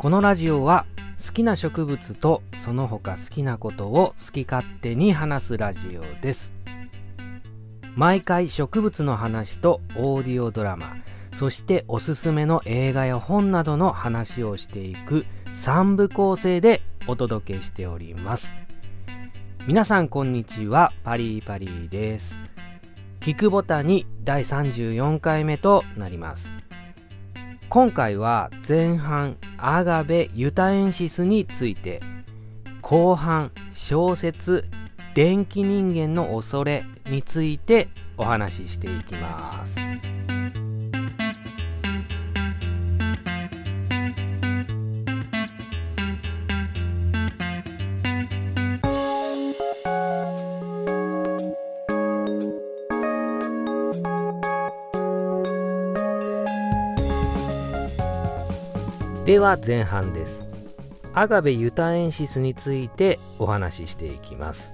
このラジオは好きな植物とその他好きなことを好き勝手に話すラジオです。毎回植物の話とオーディオドラマ。そしておすすめの映画や本などの話をしていく3部構成でお届けしております。皆さんこんにちは。パリーパリーです。聞くボタンに第34回目となります。今回は前半アガベ・ユタエンシスについて後半小説「電気人間の恐れ」についてお話ししていきます。では前半です。アガベユタエンシスについてお話ししていきます。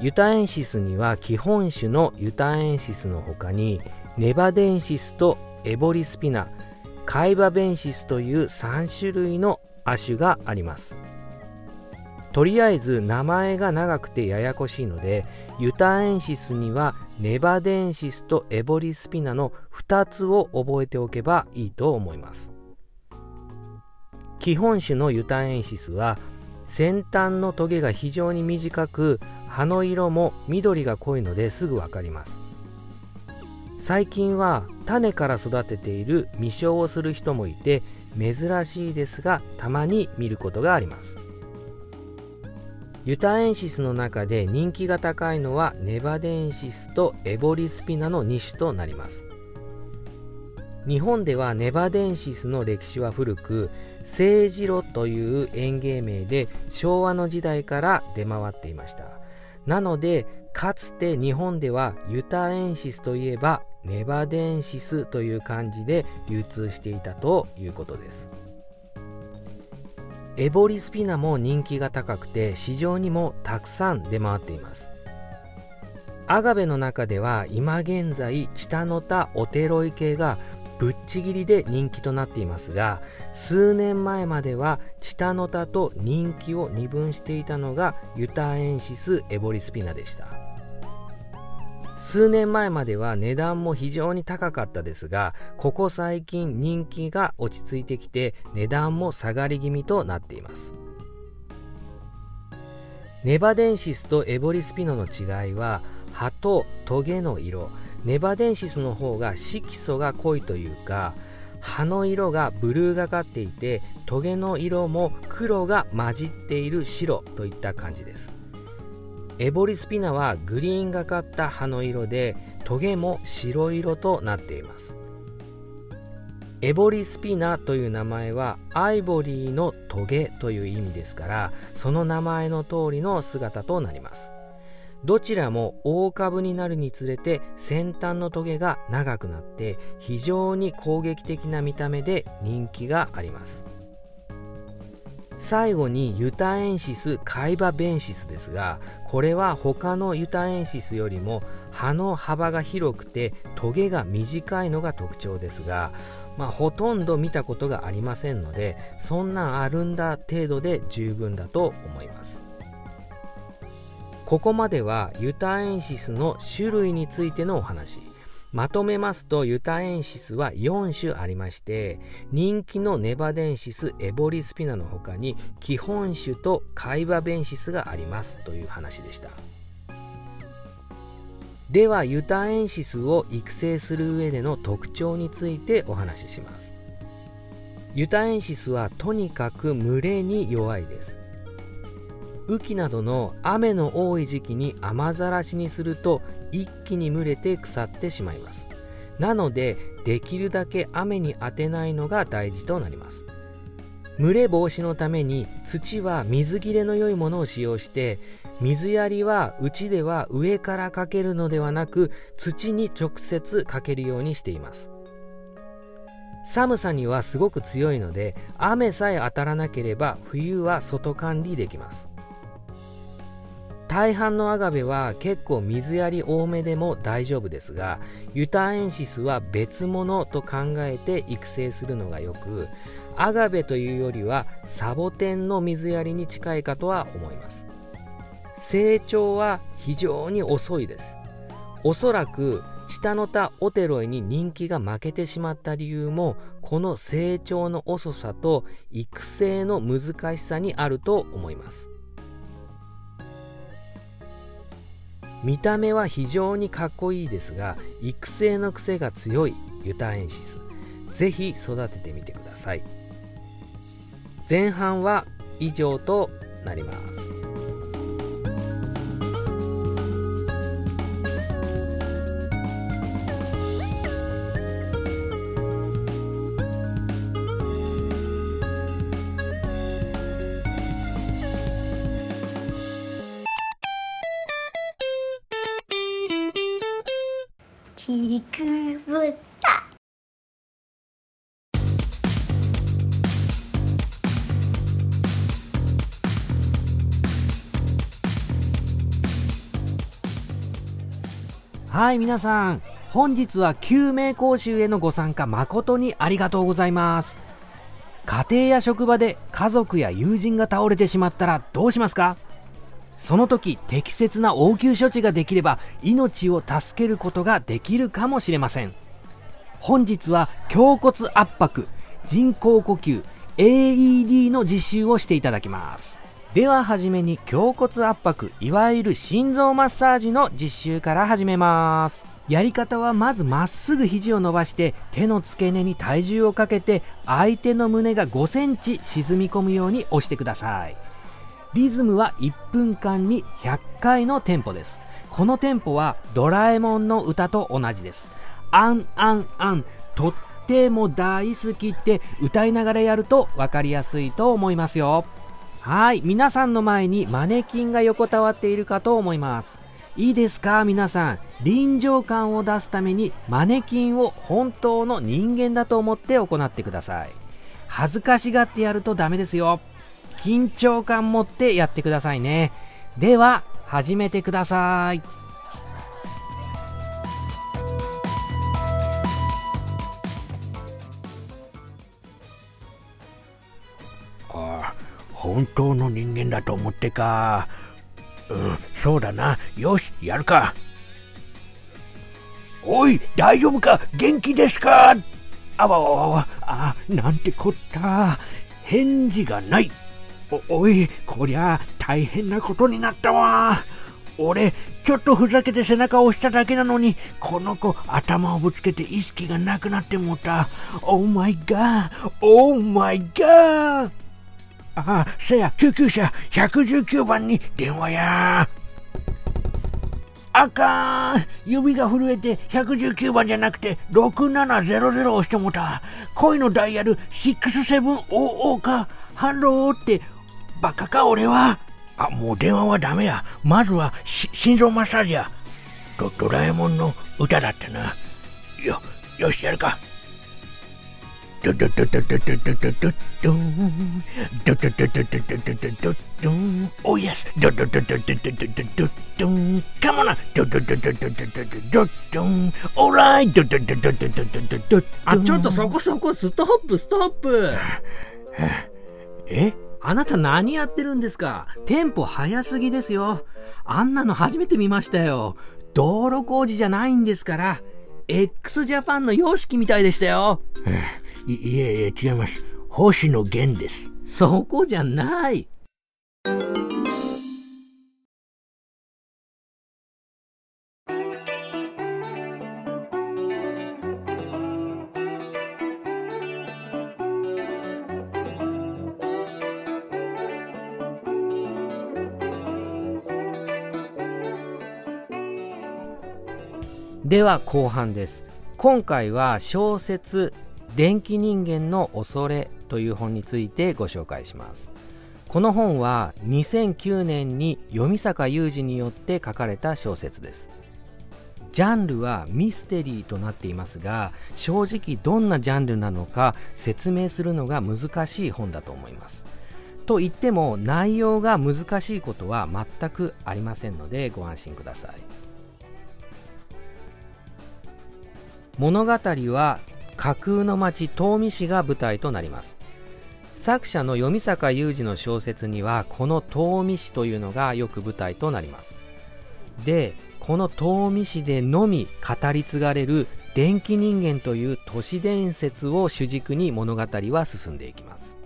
ユタエンシスには基本種のユタエンシスの他にネバデンシスとエボリスピナカイバベンシスという3種類の亜種があります。とりあえず名前が長くてややこしいのでユタエンシスにはネバデンシスとエボリスピナの2つを覚えておけばいいと思います。基本種のユタエンシスは先端のトゲが非常に短く葉の色も緑が濃いのですぐ分かります。最近は種から育てている未生をする人もいて珍しいですがたまに見ることがあります。ユタエンシスの中で人気が高いのはネバデンシスとエボリスピナの2種となります。日本ではネバデンシスの歴史は古く聖ジロという園芸名で昭和の時代から出回っていました。なのでかつて日本ではユタエンシスといえばネバデンシスという漢字で流通していたということです。エボリスピナも人気が高くて市場にもたくさん出回っています。アガベの中では今現在チタノタオテロイ系がぶっちぎりで人気となっていますが数年前まではチタノタと人気を二分していたのがユタエンシスエボリスピナでした。数年前までは値段も非常に高かったですがここ最近人気が落ち着いてきて値段も下がり気味となっています。ネバデンシスとエボリスピノの違いは葉とトゲの色ネバデンシスの方が色素が濃いというか葉の色がブルーがかっていてトゲの色も黒が混じっている白といった感じです。エボリスピナはグリーンがかった葉の色でトゲも白色となっています。エボリスピナという名前はアイボリーのトゲという意味ですからその名前の通りの姿となります。どちらも大株になるにつれて先端のトゲが長くなって非常に攻撃的な見た目で人気があります。最後にユタエンシスカイバベンシスですがこれは他のユタエンシスよりも葉の幅が広くてトゲが短いのが特徴ですがまあ、ほとんど見たことがありませんのでそんなんあるんだ程度で十分だと思います。ここまではユタエンシスの種類についてのお話。まとめますとユタエンシスは4種ありまして人気のネバデンシスエボリスピナの他に基本種とカイバベンシスがありますという話でした。ではユタエンシスを育成する上での特徴についてお話しします。ユタエンシスはとにかく群れに弱いです。雨季などの雨の多い時期に雨ざらしにすると一気に蒸れて腐ってしまいます。なのでできるだけ雨に当てないのが大事となります。蒸れ防止のために土は水切れの良いものを使用して水やりはうちでは上からかけるのではなく土に直接かけるようにしています。寒さにはすごく強いので雨さえ当たらなければ冬は外管理できます。大半のアガベは結構水やり多めでも大丈夫ですがユタエンシスは別物と考えて育成するのがよくアガベというよりはサボテンの水やりに近いかとは思います。成長は非常に遅いです。おそらく下の田オテロイに人気が負けてしまった理由もこの成長の遅さと育成の難しさにあると思います。見た目は非常にかっこいいですが育成の癖が強いユタエンシス。是非育ててみてください。前半は以上となります。ちくぶた。はい皆さん本日は救命講習へのご参加誠にありがとうございます。家庭や職場で家族や友人が倒れてしまったらどうしますか？その時適切な応急処置ができれば命を助けることができるかもしれません。本日は胸骨圧迫人工呼吸 AED の実習をしていただきます。でははじめに胸骨圧迫いわゆる心臓マッサージの実習から始めます。やり方はまずまっすぐ肘を伸ばして手の付け根に体重をかけて相手の胸が5センチ沈み込むように押してください。リズムは1分間に100回のテンポです。このテンポはドラえもんの歌と同じです。アンアンアンとっても大好きって歌いながらやると分かりやすいと思いますよ。はい皆さんの前にマネキンが横たわっているかと思います。いいですか皆さん。臨場感を出すためにマネキンを本当の人間だと思って行ってください。恥ずかしがってやるとダメですよ。緊張感持ってやってくださいね。では始めてください。ああ本当の人間だと思ってか。うんそうだな。よしやるか。おい大丈夫か？元気ですか？あわわわわ。あなんてこった。返事がない。おおいこりゃ大変なことになったわ。俺ちょっとふざけて背中を押しただけなのにこの子頭をぶつけて意識がなくなってもうた。オーマイガーオーマイガーああせや救急車119番に電話や。あかん。指が震えて119番じゃなくて6700押してもうた。恋のダイヤル6700か。ハローってバカか俺はあもう電話はダメやまずは心臓マッサージやドドラえもんの歌だったなよよしやるかドドドドドドドドドドンドドドドドドドドドドン Oh yes ドドドドドドドドドドン Come on なドドドドドドドドドドンオーライドドドドドドドドドあちょっとそこそこストップストップえあなた何やってるんですか？テンポ早すぎですよ。あんなの初めて見ましたよ。道路工事じゃないんですから。x ジャパンの様式みたいでしたよ。いいえいえ、違います。星野源です。そこじゃない。では後半です。今回は小説「電気人間の恐れ」という本についてご紹介します。この本は2009年に読坂雄二によって書かれた小説です。ジャンルはミステリーとなっていますが正直どんなジャンルなのか説明するのが難しい本だと思います。と言っても内容が難しいことは全くありませんのでご安心ください。物語は架空の町東御市が舞台となります。作者の読坂雄二の小説にはこの東御市というのがよく舞台となります。でこの東御市でのみ語り継がれる電気人間という都市伝説を主軸に物語は進んでいきます。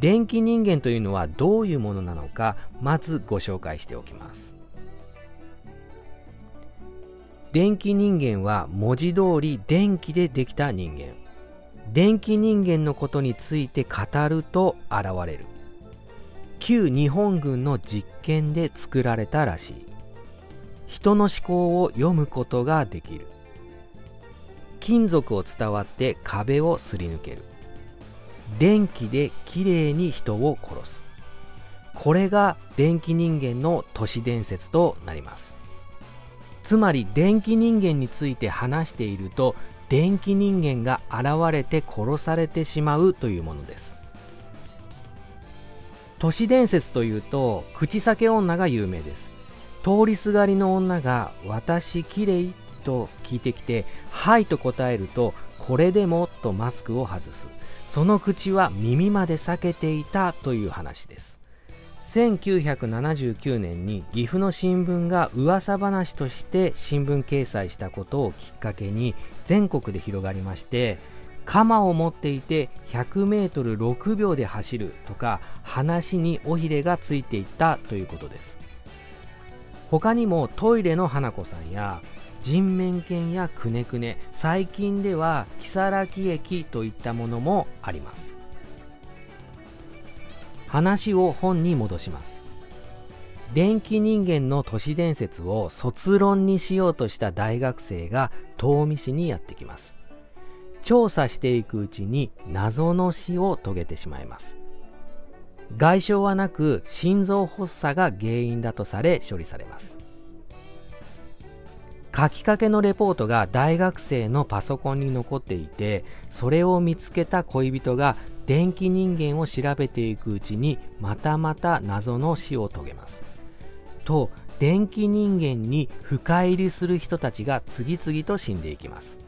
電気人間というのはどういうものなのかまずご紹介しておきます。電気人間は文字通り電気でできた人間。電気人間のことについて語ると現れる。旧日本軍の実験で作られたらしい。人の思考を読むことができる。金属を伝わって壁をすり抜ける。電気できれいに人を殺す。これが電気人間の都市伝説となります。つまり電気人間について話していると電気人間が現れて殺されてしまうというものです。都市伝説というと口裂け女が有名です。通りすがりの女が「私きれい?」と聞いてきて「はい」と答えると「これでも」とマスクを外す。その口は耳まで裂けていたという話です。1979年に岐阜の新聞が噂話として新聞掲載したことをきっかけに全国で広がりまして鎌を持っていて 100m6 秒で走るとか話に尾ひれがついていったということです。他にもトイレの花子さんや人面犬やくねくね最近では如月駅といったものもあります。話を本に戻します。電気人間の都市伝説を卒論にしようとした大学生が東御市にやってきます。調査していくうちに謎の死を遂げてしまいます。外傷はなく心臓発作が原因だとされ処理されます。書きかけのレポートが大学生のパソコンに残っていてそれを見つけた恋人が電気人間を調べていくうちにまたまた謎の死を遂げます。と電気人間に深入りする人たちが次々と死んでいきます。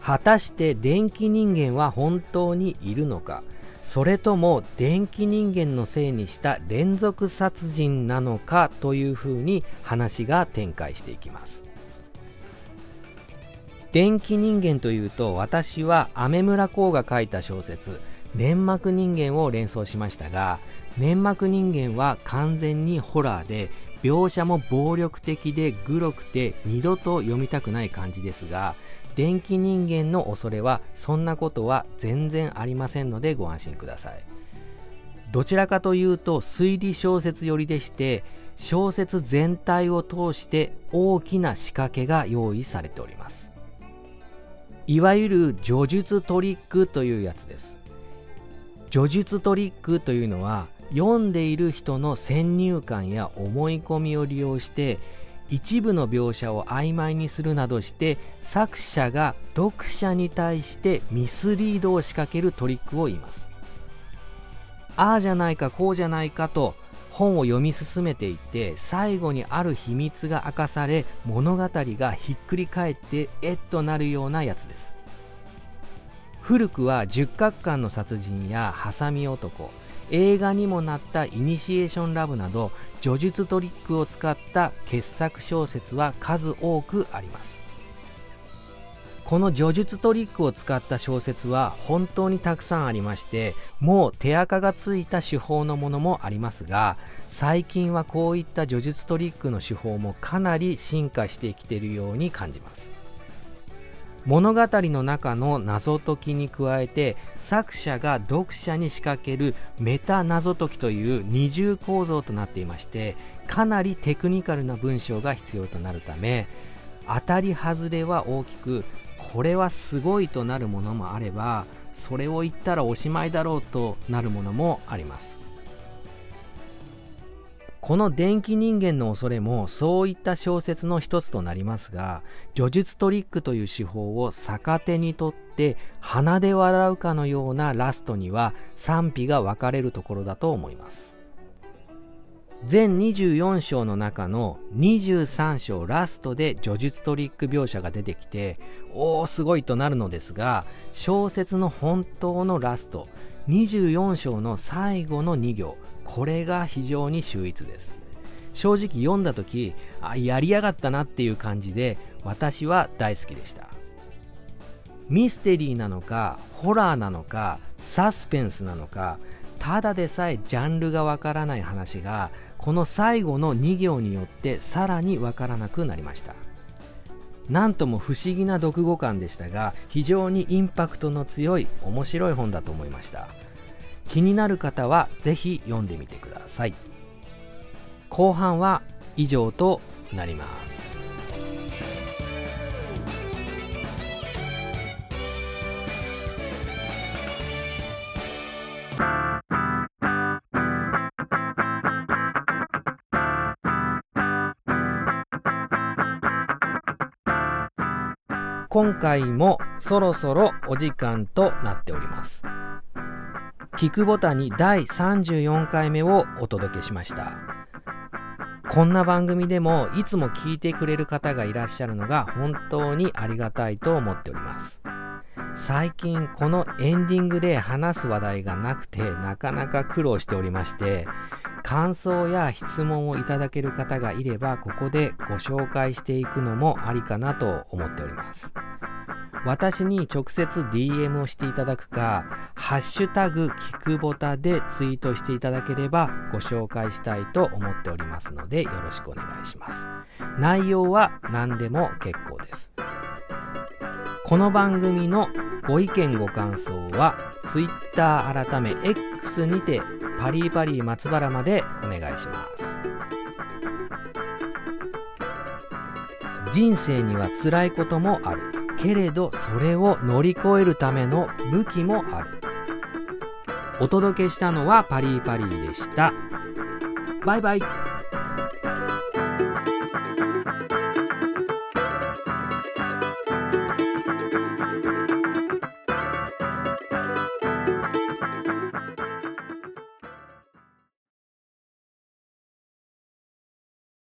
果たして電気人間は本当にいるのか。それとも電気人間のせいにした連続殺人なのかというふうに話が展開していきます。電気人間というと私は雨村光が書いた小説「粘膜人間」を連想しましたが粘膜人間は完全にホラーで描写も暴力的でグロくて二度と読みたくない感じですが電気人間の恐れはそんなことは全然ありませんのでご安心ください。どちらかというと推理小説寄りでして小説全体を通して大きな仕掛けが用意されております。いわゆる叙述トリックというやつです。叙述トリックというのは読んでいる人の先入観や思い込みを利用して一部の描写を曖昧にするなどして作者が読者に対してミスリードを仕掛けるトリックを言います。ああじゃないかこうじゃないかと本を読み進めていって最後にある秘密が明かされ物語がひっくり返ってえっとなるようなやつです。古くは十角館の殺人やハサミ男映画にもなったイニシエーションラブなど叙述トリックを使った傑作小説は数多くあります。この叙述トリックを使った小説は本当にたくさんありましてもう手垢がついた手法のものもありますが最近はこういった叙述トリックの手法もかなり進化してきているように感じます。物語の中の謎解きに加えて作者が読者に仕掛けるメタ謎解きという二重構造となっていましてかなりテクニカルな文章が必要となるため当たり外れは大きくこれはすごいとなるものもあればそれを言ったらおしまいだろうとなるものもあります。この電気人間の恐れもそういった小説の一つとなりますが叙述トリックという手法を逆手にとって鼻で笑うかのようなラストには賛否が分かれるところだと思います。全24章の中の23章ラストで叙述トリック描写が出てきておおすごいとなるのですが小説の本当のラスト24章の最後の2行これが非常に秀逸です。正直読んだ時あやりやがったなっていう感じで私は大好きでした。ミステリーなのかホラーなのかサスペンスなのかただでさえジャンルがわからない話がこの最後の2行によってさらにわからなくなりました。なんとも不思議な読後感でしたが非常にインパクトの強い面白い本だと思いました。気になる方はぜひ読んでみてください。後半は以上となります。今回もそろそろお時間となっております。聞くボタンに第34回目をお届けしました。こんな番組でもいつも聞いてくれる方がいらっしゃるのが本当にありがたいと思っております。最近このエンディングで話す話題がなくてなかなか苦労しておりまして感想や質問をいただける方がいればここでご紹介していくのもありかなと思っております。私に直接 DM をしていただくか、ハッシュタグキクボタでツイートしていただければご紹介したいと思っておりますのでよろしくお願いします。内容は何でも結構です。この番組のご意見ご感想は Twitter 改め X にてパリパリ松原までお願いします。人生には辛いこともある。けれどそれを乗り越えるための武器もある。お届けしたのはパリーパリーでした。バイバイ。